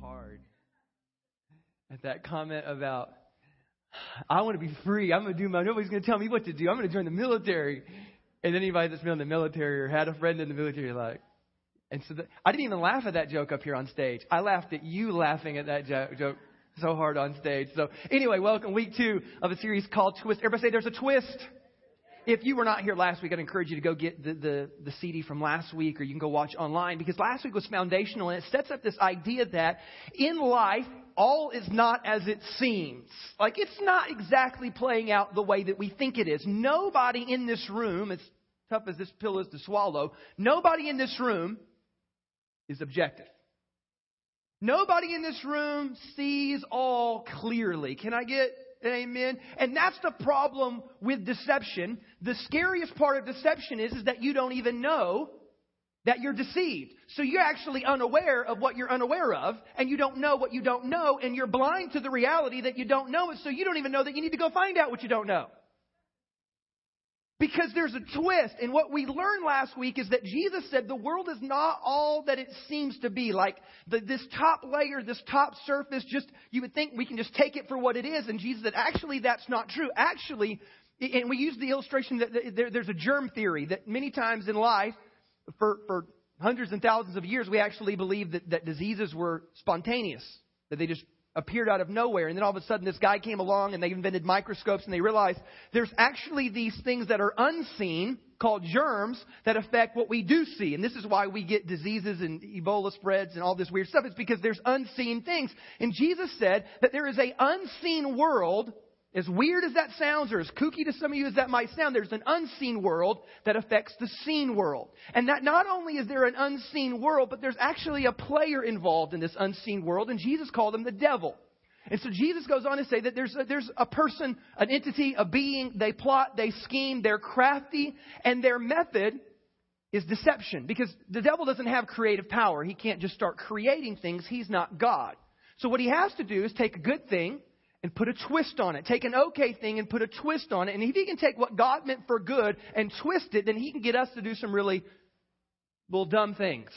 hard at that comment about, I want to be free. I'm going to do my, nobody's going to tell me what to do. I'm going to join the military. And anybody that's been in the military or had a friend in the military, like, and so the, I didn't even laugh at that joke up here on stage. I laughed at you laughing at that jo- joke so hard on stage. So anyway, welcome week two of a series called Twist. Everybody say there's a twist if you were not here last week, I'd encourage you to go get the, the, the, CD from last week or you can go watch online because last week was foundational and it sets up this idea that in life, all is not as it seems. Like it's not exactly playing out the way that we think it is. Nobody in this room, as tough as this pill is to swallow, nobody in this room is objective. Nobody in this room sees all clearly. Can I get Amen. And that's the problem with deception. The scariest part of deception is, is that you don't even know that you're deceived. So you're actually unaware of what you're unaware of, and you don't know what you don't know, and you're blind to the reality that you don't know, it, so you don't even know that you need to go find out what you don't know. Because there's a twist. And what we learned last week is that Jesus said the world is not all that it seems to be. Like the, this top layer, this top surface, just, you would think we can just take it for what it is. And Jesus said, actually, that's not true. Actually, and we use the illustration that there's a germ theory that many times in life, for, for hundreds and thousands of years, we actually believed that, that diseases were spontaneous, that they just appeared out of nowhere. And then all of a sudden this guy came along and they invented microscopes and they realized there's actually these things that are unseen called germs that affect what we do see. And this is why we get diseases and Ebola spreads and all this weird stuff. It's because there's unseen things. And Jesus said that there is a unseen world as weird as that sounds, or as kooky to some of you as that might sound, there's an unseen world that affects the seen world. And that not only is there an unseen world, but there's actually a player involved in this unseen world, and Jesus called him the devil. And so Jesus goes on to say that there's a, there's a person, an entity, a being, they plot, they scheme, they're crafty, and their method is deception. Because the devil doesn't have creative power. He can't just start creating things. He's not God. So what he has to do is take a good thing, and put a twist on it. Take an okay thing and put a twist on it. And if he can take what God meant for good and twist it, then he can get us to do some really little dumb things.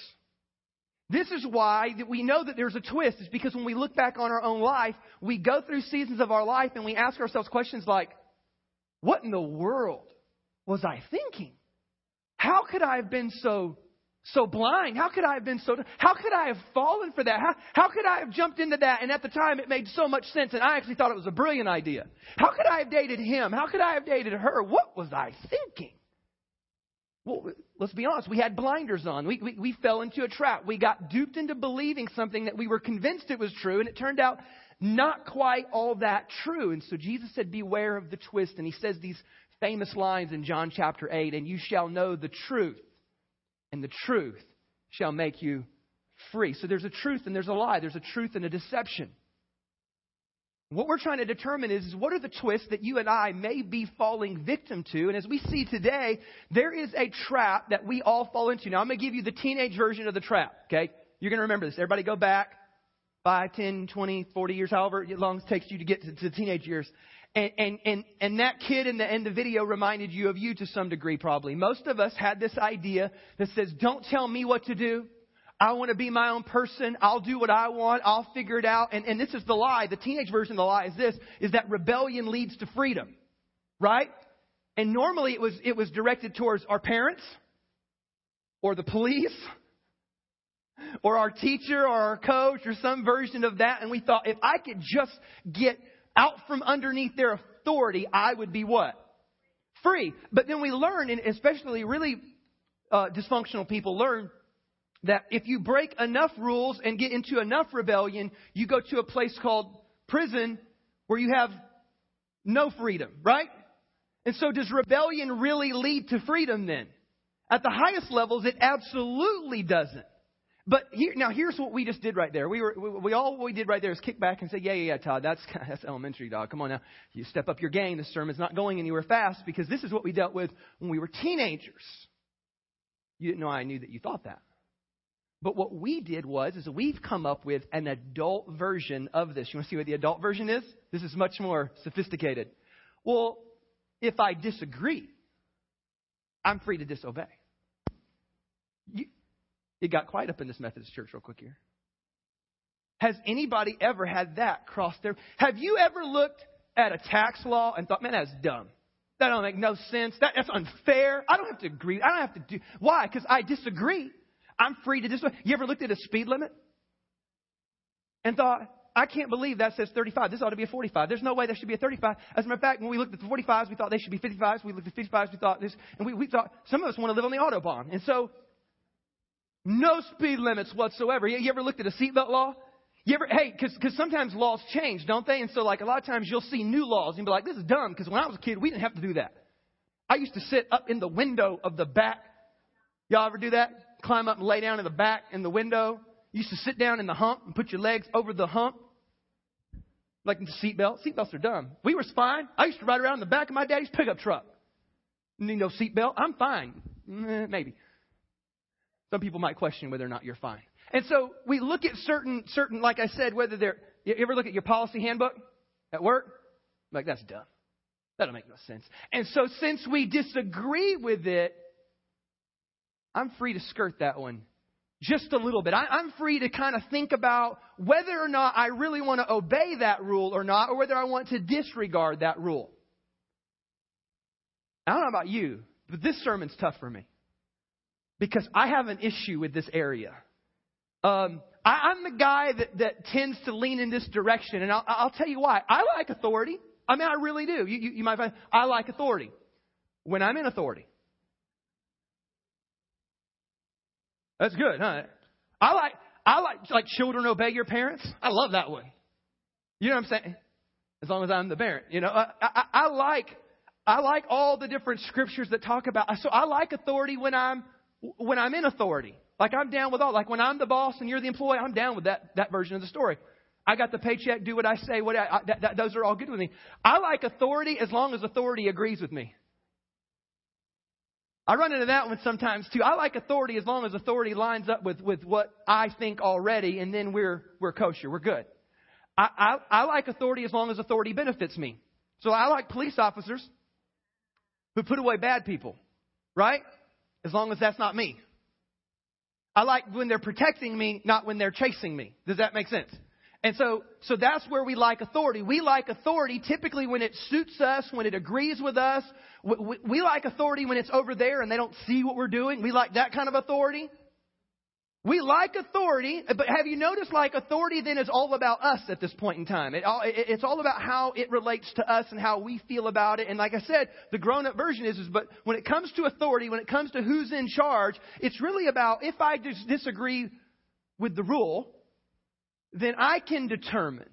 This is why that we know that there's a twist. Is because when we look back on our own life, we go through seasons of our life and we ask ourselves questions like, what in the world was I thinking? How could I have been so so blind? How could I have been so, how could I have fallen for that? How, how could I have jumped into that? And at the time it made so much sense and I actually thought it was a brilliant idea. How could I have dated him? How could I have dated her? What was I thinking? Well, let's be honest. We had blinders on. We, we, we fell into a trap. We got duped into believing something that we were convinced it was true and it turned out not quite all that true. And so Jesus said, beware of the twist. And he says these famous lines in John chapter 8, and you shall know the truth and the truth shall make you free. So there's a truth and there's a lie. There's a truth and a deception. What we're trying to determine is, is what are the twists that you and I may be falling victim to? And as we see today, there is a trap that we all fall into. Now, I'm going to give you the teenage version of the trap, okay? You're going to remember this. Everybody go back 5, 10, 20, 40 years, however long it takes you to get to, to teenage years. And, and, and, and that kid in the, in the video reminded you of you to some degree, probably. Most of us had this idea that says, don't tell me what to do. I want to be my own person. I'll do what I want. I'll figure it out. And, and this is the lie. The teenage version of the lie is this, is that rebellion leads to freedom. Right? And normally it was, it was directed towards our parents or the police or our teacher or our coach or some version of that. And we thought if I could just get out from underneath their authority, I would be what? Free. But then we learn, and especially really uh, dysfunctional people learn, that if you break enough rules and get into enough rebellion, you go to a place called prison where you have no freedom, right? And so does rebellion really lead to freedom then? At the highest levels, it absolutely doesn't. But here, now here's what we just did right there. We were, we, we all what we did right there is kick back and say, yeah, yeah, yeah, Todd, that's, that's elementary, dog. Come on now. You step up your game. This sermon's not going anywhere fast because this is what we dealt with when we were teenagers. You didn't know I knew that you thought that. But what we did was, is we've come up with an adult version of this. You want to see what the adult version is? This is much more sophisticated. Well, if I disagree, I'm free to disobey. You, it got quiet up in this Methodist church real quick here. Has anybody ever had that cross their? Have you ever looked at a tax law and thought, man, that's dumb. That don't make no sense. That, that's unfair. I don't have to agree. I don't have to do. Why? Because I disagree. I'm free to disagree. You ever looked at a speed limit and thought, I can't believe that says 35. This ought to be a 45. There's no way there should be a 35. As a matter of fact, when we looked at the 45s, we thought they should be 55s. We looked at 55s, we thought this, and we, we thought some of us want to live on the autobahn. And so, no speed limits whatsoever. You, ever looked at a seatbelt law? You ever, hey, because sometimes laws change, don't they? And so, like, a lot of times you'll see new laws and be like, this is dumb, because when I was a kid, we didn't have to do that. I used to sit up in the window of the back. Y'all ever do that? Climb up and lay down in the back in the window. You used to sit down in the hump and put your legs over the hump. Like in the seatbelt. Seatbelts are dumb. We were fine. I used to ride around in the back of my daddy's pickup truck. Need no seatbelt. I'm fine. Mm, eh, maybe. Some people might question whether or not you're fine. And so we look at certain, certain, like I said, whether they're, you ever look at your policy handbook at work? Like, that's dumb. That don't make no sense. And so since we disagree with it, I'm free to skirt that one just a little bit. I, am free to kind of think about whether or not I really want to obey that rule or not, or whether I want to disregard that rule. I don't know about you, but this sermon's tough for me because I have an issue with this area. Um, I, am the guy that, that tends to lean in this direction, and I'll, I'll, tell you why. I like authority. I mean, I really do. You, you, you might find I like authority when I'm in authority. That's good, huh? I like I like like children obey your parents. I love that one. You know what I'm saying? As long as I'm the parent, you know, I, I, I like I like all the different scriptures that talk about. So I like authority when I'm when I'm in authority. Like I'm down with all. Like when I'm the boss and you're the employee, I'm down with that that version of the story. I got the paycheck, do what I say. What I, I that, that, those are all good with me. I like authority as long as authority agrees with me. I run into that one sometimes too. I like authority as long as authority lines up with, with what I think already, and then we're we're kosher, we're good. I, I, I like authority as long as authority benefits me. So I like police officers who put away bad people, right? As long as that's not me. I like when they're protecting me, not when they're chasing me. Does that make sense? And so, so that's where we like authority. We like authority typically when it suits us, when it agrees with us. We, we, we, like authority when it's over there and they don't see what we're doing. We like that kind of authority. We like authority, but have you noticed like authority then is all about us at this point in time? It all, it, it's all about how it relates to us and how we feel about it. And like I said, the grown up version is, is, but when it comes to authority, when it comes to who's in charge, it's really about if I dis- disagree with the rule, then I can determine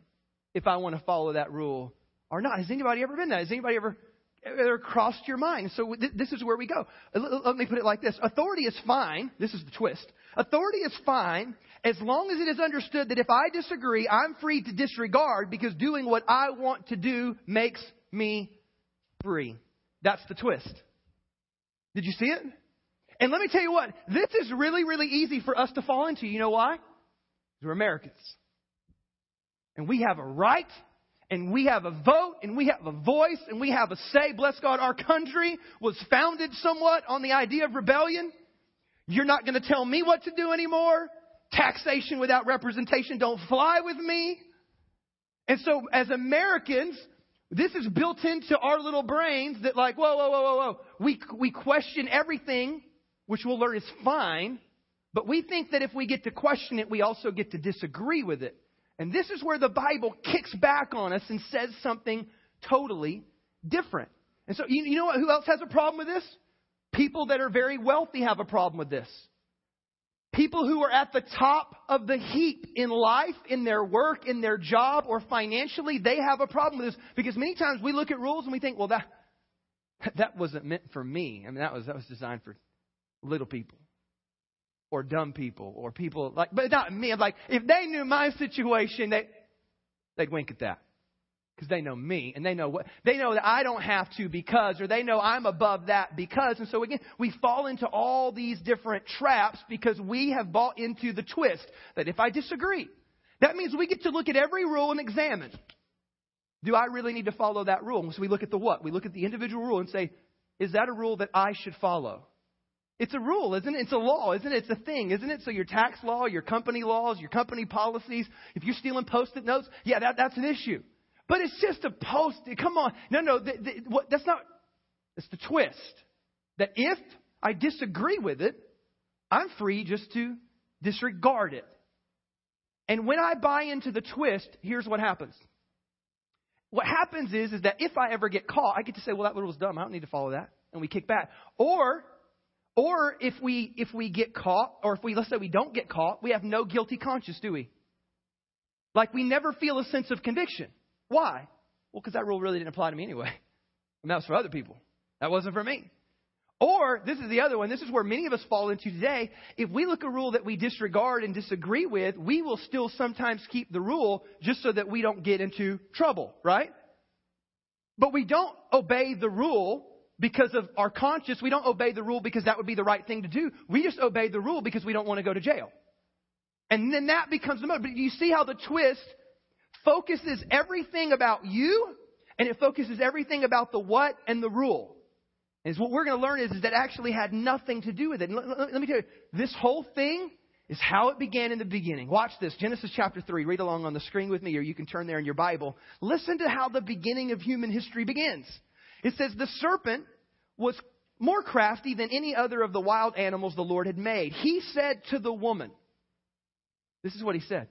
if I want to follow that rule or not. Has anybody ever been that? Has anybody ever ever crossed your mind? So th- this is where we go. Let me put it like this: Authority is fine. This is the twist. Authority is fine as long as it is understood that if I disagree, I'm free to disregard because doing what I want to do makes me free. That's the twist. Did you see it? And let me tell you what, this is really, really easy for us to fall into. You know why? We're Americans. And we have a right, and we have a vote, and we have a voice, and we have a say. Bless God, our country was founded somewhat on the idea of rebellion. You're not going to tell me what to do anymore. Taxation without representation don't fly with me. And so, as Americans, this is built into our little brains that, like, whoa, whoa, whoa, whoa, whoa. We, we question everything, which we'll learn is fine, but we think that if we get to question it, we also get to disagree with it. And this is where the Bible kicks back on us and says something totally different. And so, you, you know what, who else has a problem with this? People that are very wealthy have a problem with this. People who are at the top of the heap in life, in their work, in their job, or financially, they have a problem with this. Because many times we look at rules and we think, well, that, that wasn't meant for me. I mean, that was, that was designed for little people or dumb people or people like, but not me. I'm like, if they knew my situation, they, they'd wink at that. Because they know me and they know what, they know that I don't have to because, or they know I'm above that because. And so again, we fall into all these different traps because we have bought into the twist that if I disagree, that means we get to look at every rule and examine. Do I really need to follow that rule? So we look at the what? We look at the individual rule and say, is that a rule that I should follow? It's a rule, isn't it? It's a law, isn't it? It's a thing, isn't it? So your tax law, your company laws, your company policies, if you're stealing post-it notes, yeah, that, that's an issue. But it's just a post. Come on. No, no, the, the, what, that's not. It's the twist. That if I disagree with it, I'm free just to disregard it. And when I buy into the twist, here's what happens. What happens is, is that if I ever get caught, I get to say, well, that rule was dumb. I don't need to follow that. And we kick back. Or, or if we, if we get caught, or if we, let's say we don't get caught, we have no guilty conscience, do we? Like we never feel a sense of conviction. Why? Well, because that rule really didn't apply to me anyway. And that was for other people. That wasn't for me. Or, this is the other one, this is where many of us fall into today. If we look a rule that we disregard and disagree with, we will still sometimes keep the rule just so that we don't get into trouble, right? But we don't obey the rule because of our conscience. We don't obey the rule because that would be the right thing to do. We just obey the rule because we don't want to go to jail. And then that becomes the motive. But you see how the twist focuses everything about you and it focuses everything about the what and the rule. Is what we're going to learn is, is that actually had nothing to do with it. Let, let, let me tell you, this whole thing is how it began in the beginning. Watch this. Genesis chapter 3. Read along on the screen with me, or you can turn there in your Bible. Listen to how the beginning of human history begins. It says, The serpent was more crafty than any other of the wild animals the Lord had made. He said to the woman, This is what he said.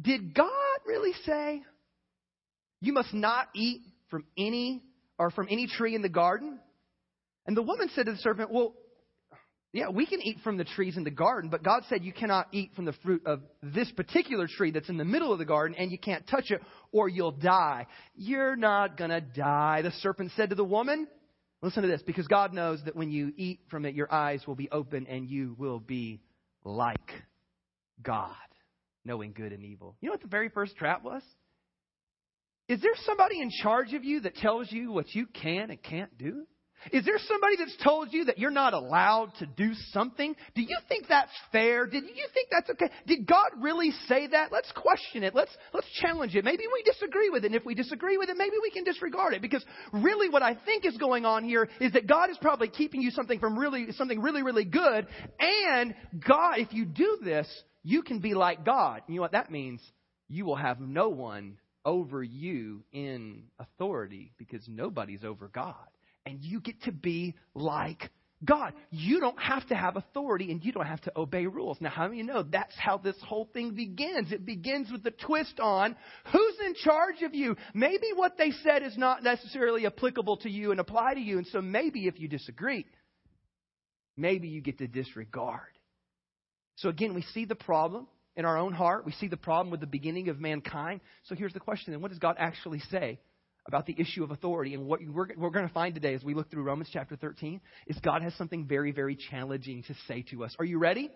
Did God really say, You must not eat from any or from any tree in the garden? And the woman said to the serpent, Well, yeah, we can eat from the trees in the garden, but God said you cannot eat from the fruit of this particular tree that's in the middle of the garden, and you can't touch it or you'll die. You're not going to die, the serpent said to the woman. Listen to this, because God knows that when you eat from it, your eyes will be open and you will be like God, knowing good and evil. You know what the very first trap was? Is there somebody in charge of you that tells you what you can and can't do? Is there somebody that's told you that you're not allowed to do something? Do you think that's fair? Did you think that's okay? Did God really say that? Let's question it. Let's let's challenge it. Maybe we disagree with it. And if we disagree with it, maybe we can disregard it. Because really what I think is going on here is that God is probably keeping you something from really something really, really good. And God, if you do this, you can be like God. You know what that means? You will have no one over you in authority because nobody's over God and you get to be like God. You don't have to have authority and you don't have to obey rules. Now, how do you know that's how this whole thing begins? It begins with the twist on who's in charge of you. Maybe what they said is not necessarily applicable to you and apply to you, and so maybe if you disagree, maybe you get to disregard. So again, we see the problem in our own heart. We see the problem with the beginning of mankind. So here's the question then what does God actually say about the issue of authority. And what we're, we're going to find today as we look through Romans chapter 13 is God has something very, very challenging to say to us. Are you ready?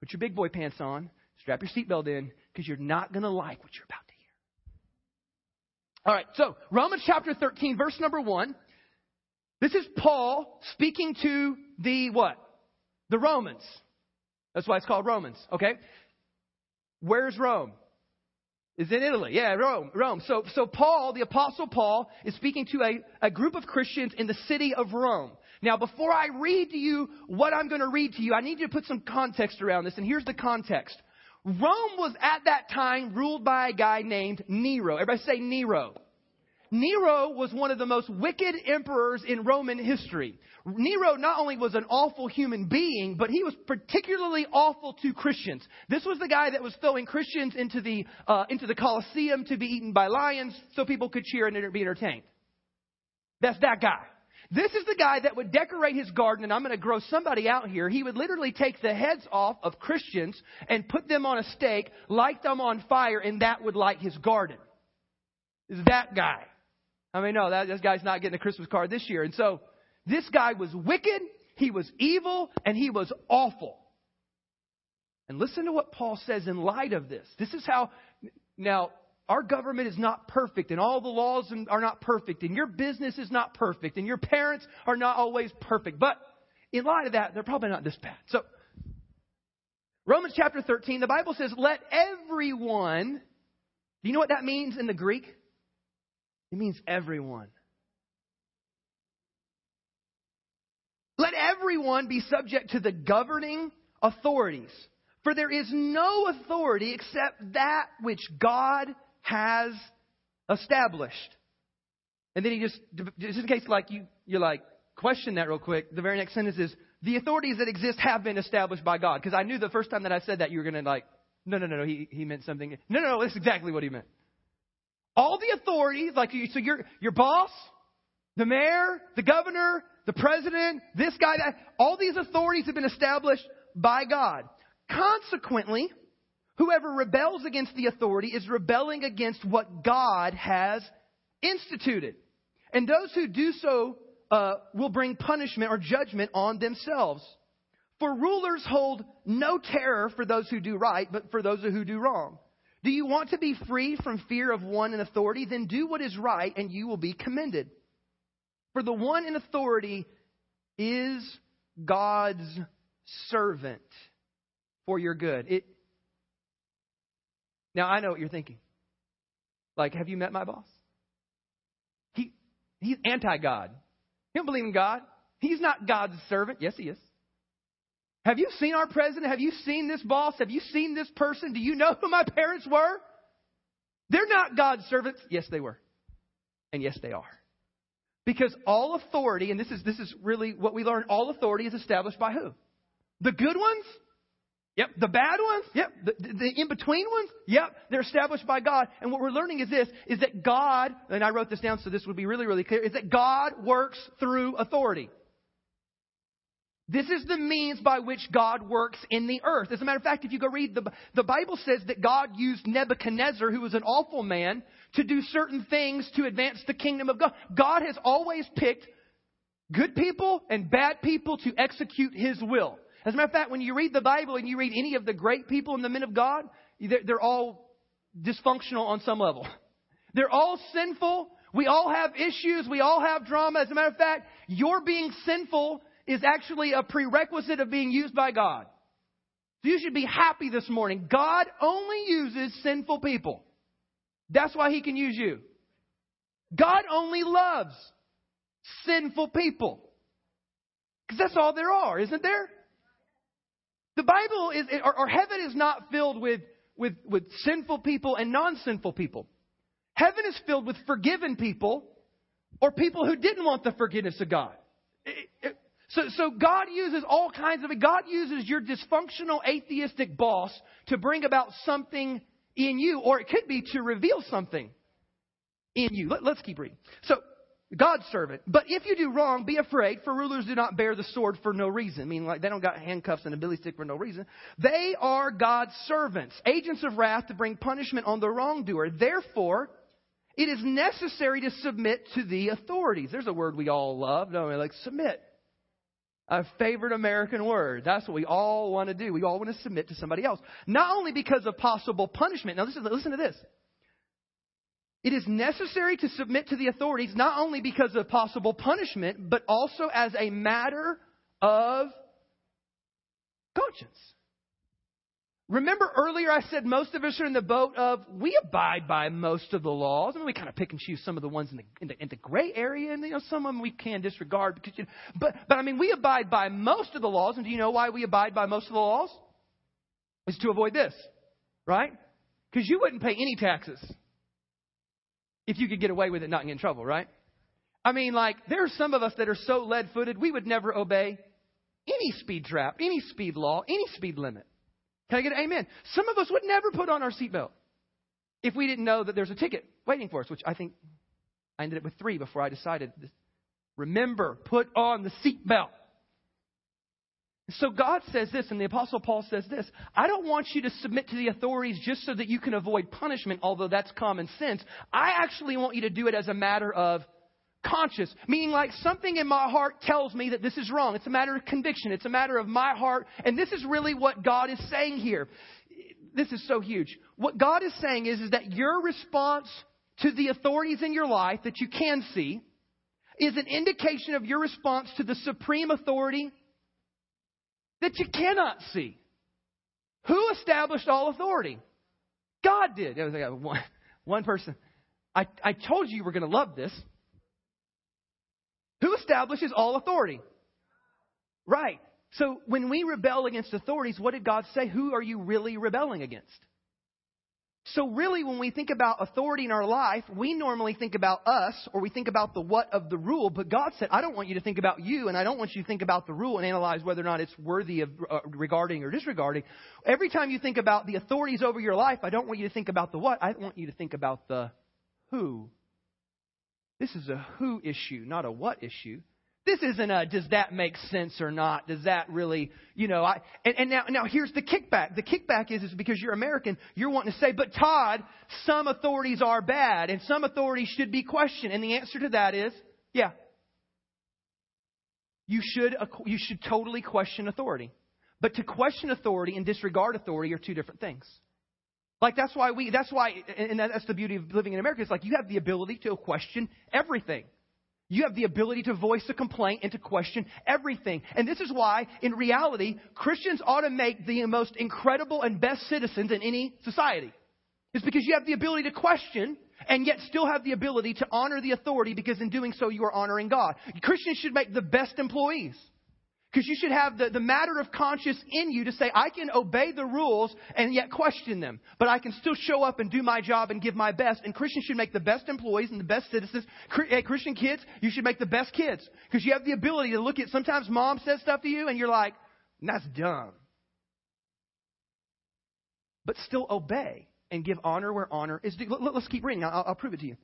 Put your big boy pants on, strap your seatbelt in, because you're not going to like what you're about to hear. All right, so Romans chapter 13, verse number 1. This is Paul speaking to the what? The Romans. That's why it's called Romans, okay? Where's Rome? is in Italy. Yeah, Rome. Rome. So, so Paul, the apostle Paul, is speaking to a, a group of Christians in the city of Rome. Now, before I read to you what I'm going to read to you, I need you to put some context around this. And here's the context. Rome was at that time ruled by a guy named Nero. Everybody say Nero. Nero was one of the most wicked emperors in Roman history. Nero not only was an awful human being, but he was particularly awful to Christians. This was the guy that was throwing Christians into the, uh, into the Colosseum to be eaten by lions so people could cheer and be entertained. That's that guy. This is the guy that would decorate his garden, and I'm going to grow somebody out here. He would literally take the heads off of Christians and put them on a stake, light them on fire, and that would light his garden. Is that guy. I mean, no, that, this guy's not getting a Christmas card this year. And so this guy was wicked, he was evil, and he was awful. And listen to what Paul says in light of this. This is how, now, our government is not perfect, and all the laws are not perfect, and your business is not perfect, and your parents are not always perfect. But in light of that, they're probably not this bad. So, Romans chapter 13, the Bible says, Let everyone, do you know what that means in the Greek? It means everyone. Let everyone be subject to the governing authorities. For there is no authority except that which God has established. And then he just, just in case like you, you're like, question that real quick, the very next sentence is, the authorities that exist have been established by God. Because I knew the first time that I said that you were going to like, no, no, no, no, he, he meant something. No, no, no, that's exactly what he meant. All the authorities, like so your, your boss, the mayor, the governor, the president, this guy, that, all these authorities have been established by God. Consequently, whoever rebels against the authority is rebelling against what God has instituted. And those who do so uh, will bring punishment or judgment on themselves. For rulers hold no terror for those who do right, but for those who do wrong. Do you want to be free from fear of one in authority? Then do what is right, and you will be commended. For the one in authority is God's servant for your good. It, now, I know what you're thinking. Like, have you met my boss? He, he's anti God. He don't believe in God. He's not God's servant. Yes, he is. Have you seen our president? Have you seen this boss? Have you seen this person? Do you know who my parents were? They're not God's servants. Yes, they were. And yes, they are. Because all authority, and this is, this is really what we learn, all authority is established by who? The good ones? Yep. The bad ones? Yep. The, the, the in-between ones? Yep. They're established by God. And what we're learning is this, is that God, and I wrote this down so this would be really, really clear, is that God works through authority. This is the means by which God works in the earth. As a matter of fact, if you go read the, the Bible says that God used Nebuchadnezzar, who was an awful man, to do certain things to advance the kingdom of God. God has always picked good people and bad people to execute His will. As a matter of fact, when you read the Bible and you read any of the great people and the men of God, they're, they're all dysfunctional on some level. They're all sinful. We all have issues. We all have drama. As a matter of fact, your being sinful is actually a prerequisite of being used by God. You should be happy this morning. God only uses sinful people. That's why He can use you. God only loves sinful people. Because that's all there are, isn't there? The Bible is, or, or heaven is not filled with, with, with sinful people and non sinful people. Heaven is filled with forgiven people or people who didn't want the forgiveness of God. It, it, so, so God uses all kinds of, God uses your dysfunctional atheistic boss to bring about something in you, or it could be to reveal something in you. Let, us keep reading. So, God's servant. But if you do wrong, be afraid, for rulers do not bear the sword for no reason. I mean, like they don't got handcuffs and a billy stick for no reason. They are God's servants, agents of wrath to bring punishment on the wrongdoer. Therefore, it is necessary to submit to the authorities. There's a word we all love, don't we? Like submit a favorite American word. That's what we all want to do. We all want to submit to somebody else. Not only because of possible punishment. Now, listen, listen to this. It is necessary to submit to the authorities not only because of possible punishment, but also as a matter of conscience. Remember earlier I said most of us are in the boat of we abide by most of the laws. I mean, we kind of pick and choose some of the ones in the, in the, in the gray area, and you know some of them we can disregard. Because, you know, but but I mean, we abide by most of the laws, and do you know why we abide by most of the laws? Is to avoid this, right? Because you wouldn't pay any taxes if you could get away with it, not get in trouble, right? I mean, like there are some of us that are so lead-footed we would never obey any speed trap, any speed law, any speed limit. Can I get an amen? Some of us would never put on our seatbelt if we didn't know that there's a ticket waiting for us, which I think I ended up with three before I decided. Remember, put on the seatbelt. So God says this, and the Apostle Paul says this I don't want you to submit to the authorities just so that you can avoid punishment, although that's common sense. I actually want you to do it as a matter of conscious, meaning like something in my heart tells me that this is wrong. It's a matter of conviction. It's a matter of my heart. And this is really what God is saying here. This is so huge. What God is saying is, is that your response to the authorities in your life that you can see is an indication of your response to the supreme authority that you cannot see. Who established all authority? God did. One, one person. I, I told you you were going to love this. Who establishes all authority? Right. So when we rebel against authorities, what did God say? Who are you really rebelling against? So, really, when we think about authority in our life, we normally think about us or we think about the what of the rule. But God said, I don't want you to think about you and I don't want you to think about the rule and analyze whether or not it's worthy of uh, regarding or disregarding. Every time you think about the authorities over your life, I don't want you to think about the what. I want you to think about the who. This is a who issue, not a what issue. This isn't a does that make sense or not? Does that really, you know, I and, and now now here's the kickback. The kickback is is because you're American, you're wanting to say, but Todd, some authorities are bad and some authorities should be questioned. And the answer to that is, yeah. You should you should totally question authority. But to question authority and disregard authority are two different things. Like that's why we that's why and that's the beauty of living in America. It's like you have the ability to question everything. You have the ability to voice a complaint and to question everything. And this is why, in reality, Christians ought to make the most incredible and best citizens in any society. It's because you have the ability to question and yet still have the ability to honor the authority because in doing so you are honoring God. Christians should make the best employees. Because you should have the, the matter of conscience in you to say, I can obey the rules and yet question them. But I can still show up and do my job and give my best. And Christians should make the best employees and the best citizens. Christian kids, you should make the best kids. Because you have the ability to look at, sometimes mom says stuff to you and you're like, that's dumb. But still obey and give honor where honor is due. Let's keep reading. I'll, I'll prove it to you.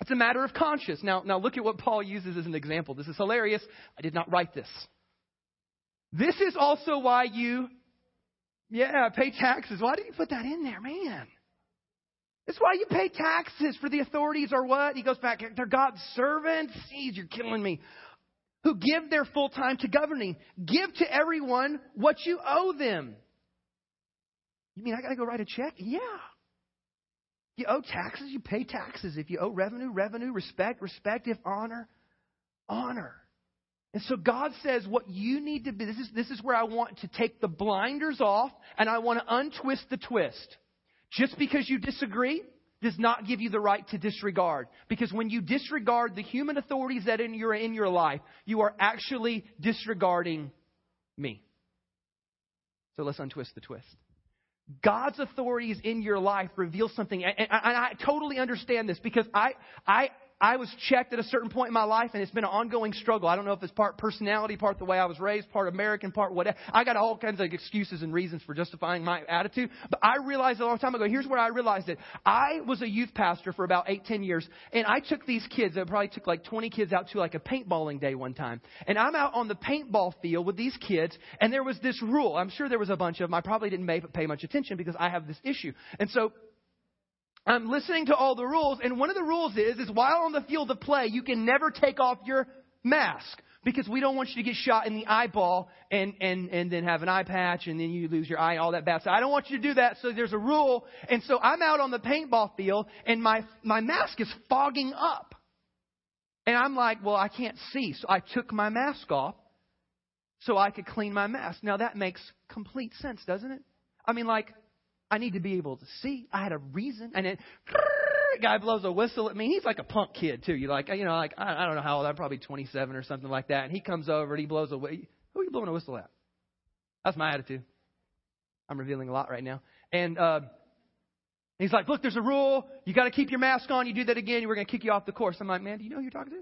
It's a matter of conscience. Now, now look at what Paul uses as an example. This is hilarious. I did not write this. This is also why you, yeah, pay taxes. Why did you put that in there, man? It's why you pay taxes for the authorities or what? He goes back, they're God's servants. Jeez, you're killing me. Who give their full time to governing. Give to everyone what you owe them. You mean I got to go write a check? Yeah. You owe taxes, you pay taxes. If you owe revenue, revenue, respect, respect. If honor, honor. And so God says what you need to be, this is, this is where I want to take the blinders off and I want to untwist the twist. Just because you disagree does not give you the right to disregard. Because when you disregard the human authorities that in your, in your life, you are actually disregarding me. So let's untwist the twist. God's authorities in your life reveal something, and I totally understand this because I, I, I was checked at a certain point in my life, and it's been an ongoing struggle. I don't know if it's part personality, part the way I was raised, part American, part whatever. I got all kinds of excuses and reasons for justifying my attitude. But I realized a long time ago, here's where I realized it. I was a youth pastor for about eight, ten years, and I took these kids, I probably took like 20 kids out to like a paintballing day one time. And I'm out on the paintball field with these kids, and there was this rule. I'm sure there was a bunch of them. I probably didn't pay much attention because I have this issue. And so I'm listening to all the rules, and one of the rules is, is while on the field of play, you can never take off your mask because we don't want you to get shot in the eyeball and, and, and then have an eye patch and then you lose your eye, and all that bad stuff. I don't want you to do that, so there's a rule. And so I'm out on the paintball field and my, my mask is fogging up. And I'm like, well, I can't see. So I took my mask off so I could clean my mask. Now that makes complete sense, doesn't it? I mean, like, I need to be able to see. I had a reason. And then, a guy blows a whistle at me. He's like a punk kid too. You like, you know, like I, don't know how old. I'm probably 27 or something like that. And he comes over and he blows a. Who are you blowing a whistle at? That's my attitude. I'm revealing a lot right now. And uh, he's like, look, there's a rule. You got to keep your mask on. You do that again, we're to kick you off the course. I'm like, man, do you know who you're talking to?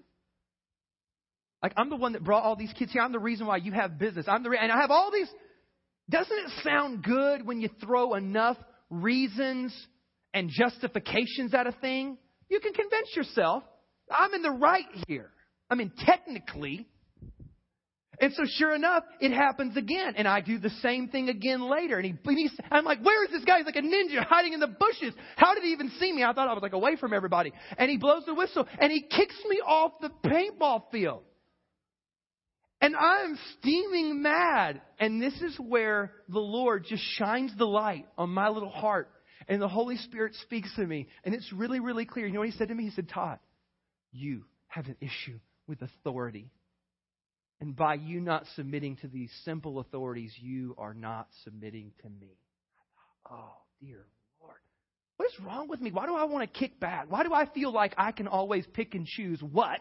Like, I'm the one that brought all these kids here. I'm the reason why you have business. I'm the re- and I have all these doesn't it sound good when you throw enough reasons and justifications at a thing? You can convince yourself, I'm in the right here. I mean, technically. And so, sure enough, it happens again. And I do the same thing again later. And, he, and he's, I'm like, where is this guy? He's like a ninja hiding in the bushes. How did he even see me? I thought I was like away from everybody. And he blows the whistle and he kicks me off the paintball field. And I'm steaming mad. And this is where the Lord just shines the light on my little heart. And the Holy Spirit speaks to me. And it's really, really clear. You know what he said to me? He said, Todd, you have an issue with authority. And by you not submitting to these simple authorities, you are not submitting to me. Oh, dear Lord. What is wrong with me? Why do I want to kick back? Why do I feel like I can always pick and choose what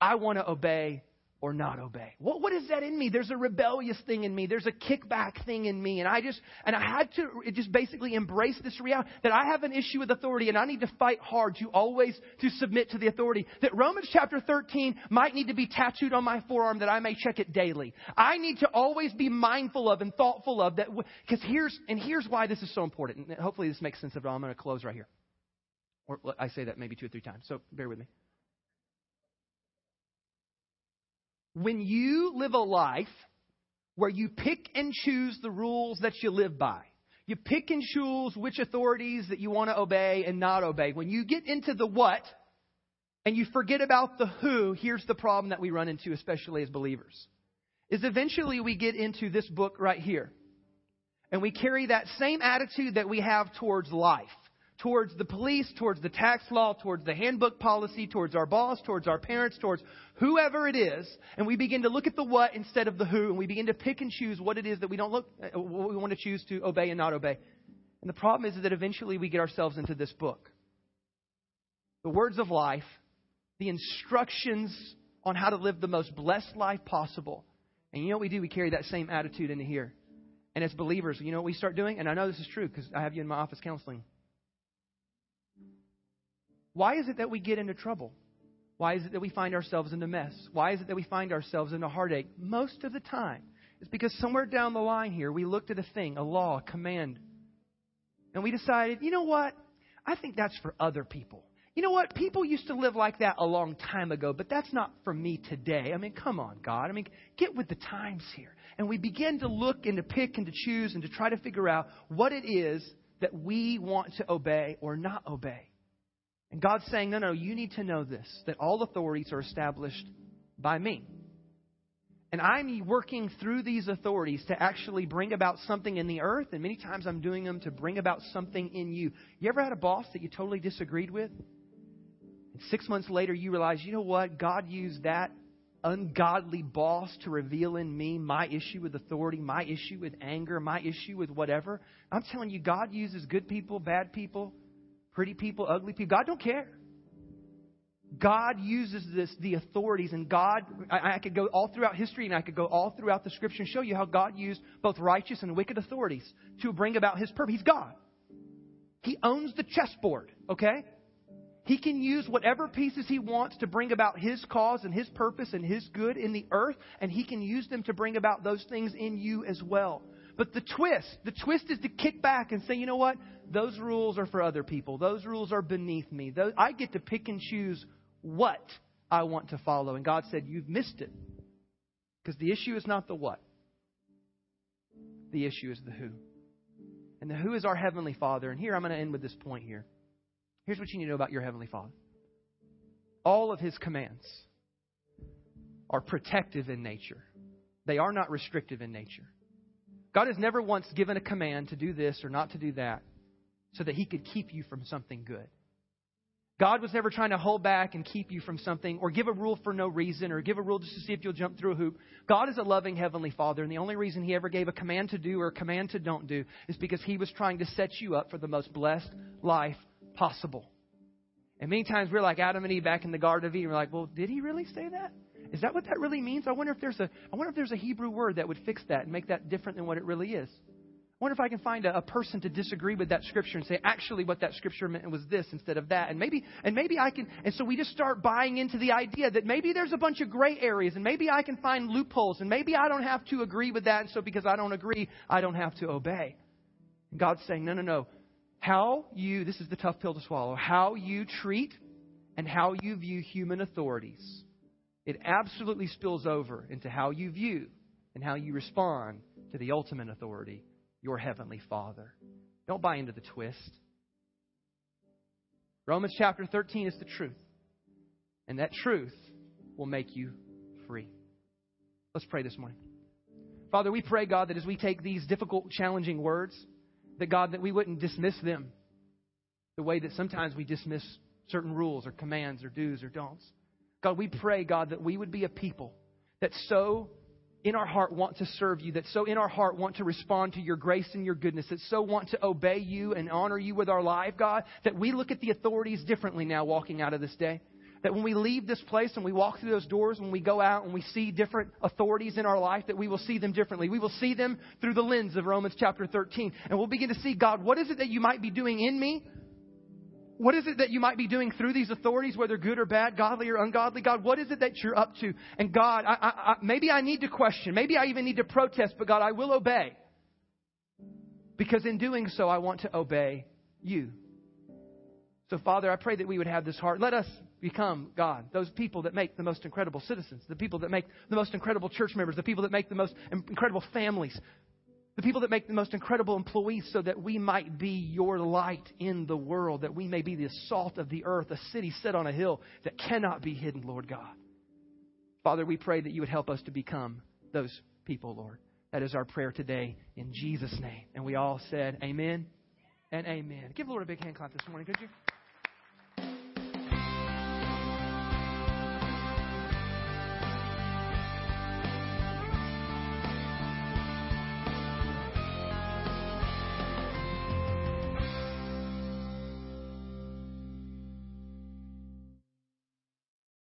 I want to obey or not obey? What, what is that in me? There's a rebellious thing in me. There's a kickback thing in me. And I just, and I had to just basically embrace this reality that I have an issue with authority and I need to fight hard to always to submit to the authority. That Romans chapter 13 might need to be tattooed on my forearm that I may check it daily. I need to always be mindful of and thoughtful of that. Because here's, and here's why this is so important. And hopefully this makes sense of it. I'm going to close right here. Or I say that maybe two or three times. So bear with me. When you live a life where you pick and choose the rules that you live by, you pick and choose which authorities that you want to obey and not obey. When you get into the what and you forget about the who, here's the problem that we run into, especially as believers, is eventually we get into this book right here. And we carry that same attitude that we have towards life towards the police, towards the tax law, towards the handbook policy, towards our boss, towards our parents, towards whoever it is, and we begin to look at the what instead of the who, and we begin to pick and choose what it is that we don't look, uh, what we want to choose to obey and not obey. And the problem is that eventually we get ourselves into this book. The words of life, the instructions on how to live the most blessed life possible. And you know what we do? We carry that same attitude into here. And as believers, you know what we start doing? And I know this is true because I have you in my office counseling. Why is it that we get into trouble? Why is it that we find ourselves in a mess? Why is it that we find ourselves in a heartache? Most of the time, it's because somewhere down the line here, we looked at a thing, a law, a command, and we decided, you know what? I think that's for other people. You know what? People used to live like that a long time ago, but that's not for me today. I mean, come on, God. I mean, get with the times here. And we begin to look and to pick and to choose and to try to figure out what it is that we want to obey or not obey. And God's saying, no, no, you need to know this that all authorities are established by me. And I'm working through these authorities to actually bring about something in the earth, and many times I'm doing them to bring about something in you. You ever had a boss that you totally disagreed with? And six months later, you realize, you know what? God used that ungodly boss to reveal in me my issue with authority, my issue with anger, my issue with whatever. I'm telling you, God uses good people, bad people, pretty people, ugly people. God don't care. God uses this, the authorities, and God, I, I, could go all throughout history and I could go all throughout the scripture and show you how God used both righteous and wicked authorities to bring about his purpose. He's God. He owns the chessboard, okay? He can use whatever pieces he wants to bring about his cause and his purpose and his good in the earth, and he can use them to bring about those things in you as well. But the twist, the twist is to kick back and say, you know what? those rules are for other people. Those rules are beneath me. Those, I get to pick and choose what I want to follow. And God said, You've missed it. Because the issue is not the what, the issue is the who. And the who is our Heavenly Father. And here I'm going to end with this point here. Here's what you need to know about your Heavenly Father all of His commands are protective in nature, they are not restrictive in nature. God has never once given a command to do this or not to do that so that He could keep you from something good. God was never trying to hold back and keep you from something or give a rule for no reason or give a rule just to see if you'll jump through a hoop. God is a loving Heavenly Father, and the only reason He ever gave a command to do or a command to don't do is because He was trying to set you up for the most blessed life possible. And many times we're like Adam and Eve back in the Garden of Eden. We're like, well, did He really say that? Is that what that really means? I wonder if there's a I wonder if there's a Hebrew word that would fix that and make that different than what it really is I wonder if I can find a, a, person to disagree with that scripture and say, actually, what that scripture meant was this instead of that. And maybe, and maybe I can, and so we just start buying into the idea that maybe there's a bunch of gray areas and maybe I can find loopholes and maybe I don't have to agree with that. And so because I don't agree, I don't have to obey. And God's saying, no, no, no. How you, this is the tough pill to swallow, how you treat and how you view human authorities, it absolutely spills over into how you view and how you respond to the ultimate authority your heavenly Father. Don't buy into the twist. Romans chapter 13 is the truth. And that truth will make you free. Let's pray this morning. Father, we pray, God, that as we take these difficult, challenging words, that God, that we wouldn't dismiss them the way that sometimes we dismiss certain rules or commands or do's or don'ts. God, we pray, God, that we would be a people that so in our heart want to serve you, that so in our heart want to respond to your grace and your goodness, that so want to obey you and honor you with our life, God, that we look at the authorities differently now walking out of this day. that when we leave this place and we walk through those doors, when we go out and we see different authorities in our life, that we will see them differently. We will see them through the lens of Romans chapter 13. And we'll begin to see, God, what is it that you might be doing in me? What is it that you might be doing through these authorities, whether good or bad, godly or ungodly? God, what is it that you're up to? And God, I, I, I, maybe I need to question. Maybe I even need to protest, but God, I will obey. Because in doing so, I want to obey you. So, Father, I pray that we would have this heart. Let us become, God, those people that make the most incredible citizens, the people that make the most incredible church members, the people that make the most incredible families, the people that make the most incredible employees, so that we might be your light in the world, that we may be the salt of the earth, a city set on a hill that cannot be hidden, Lord God. Father, we pray that you would help us to become those people, Lord. That is our prayer today in Jesus' name. And we all said, Amen and amen. Give the Lord a big hand clap this morning, could you?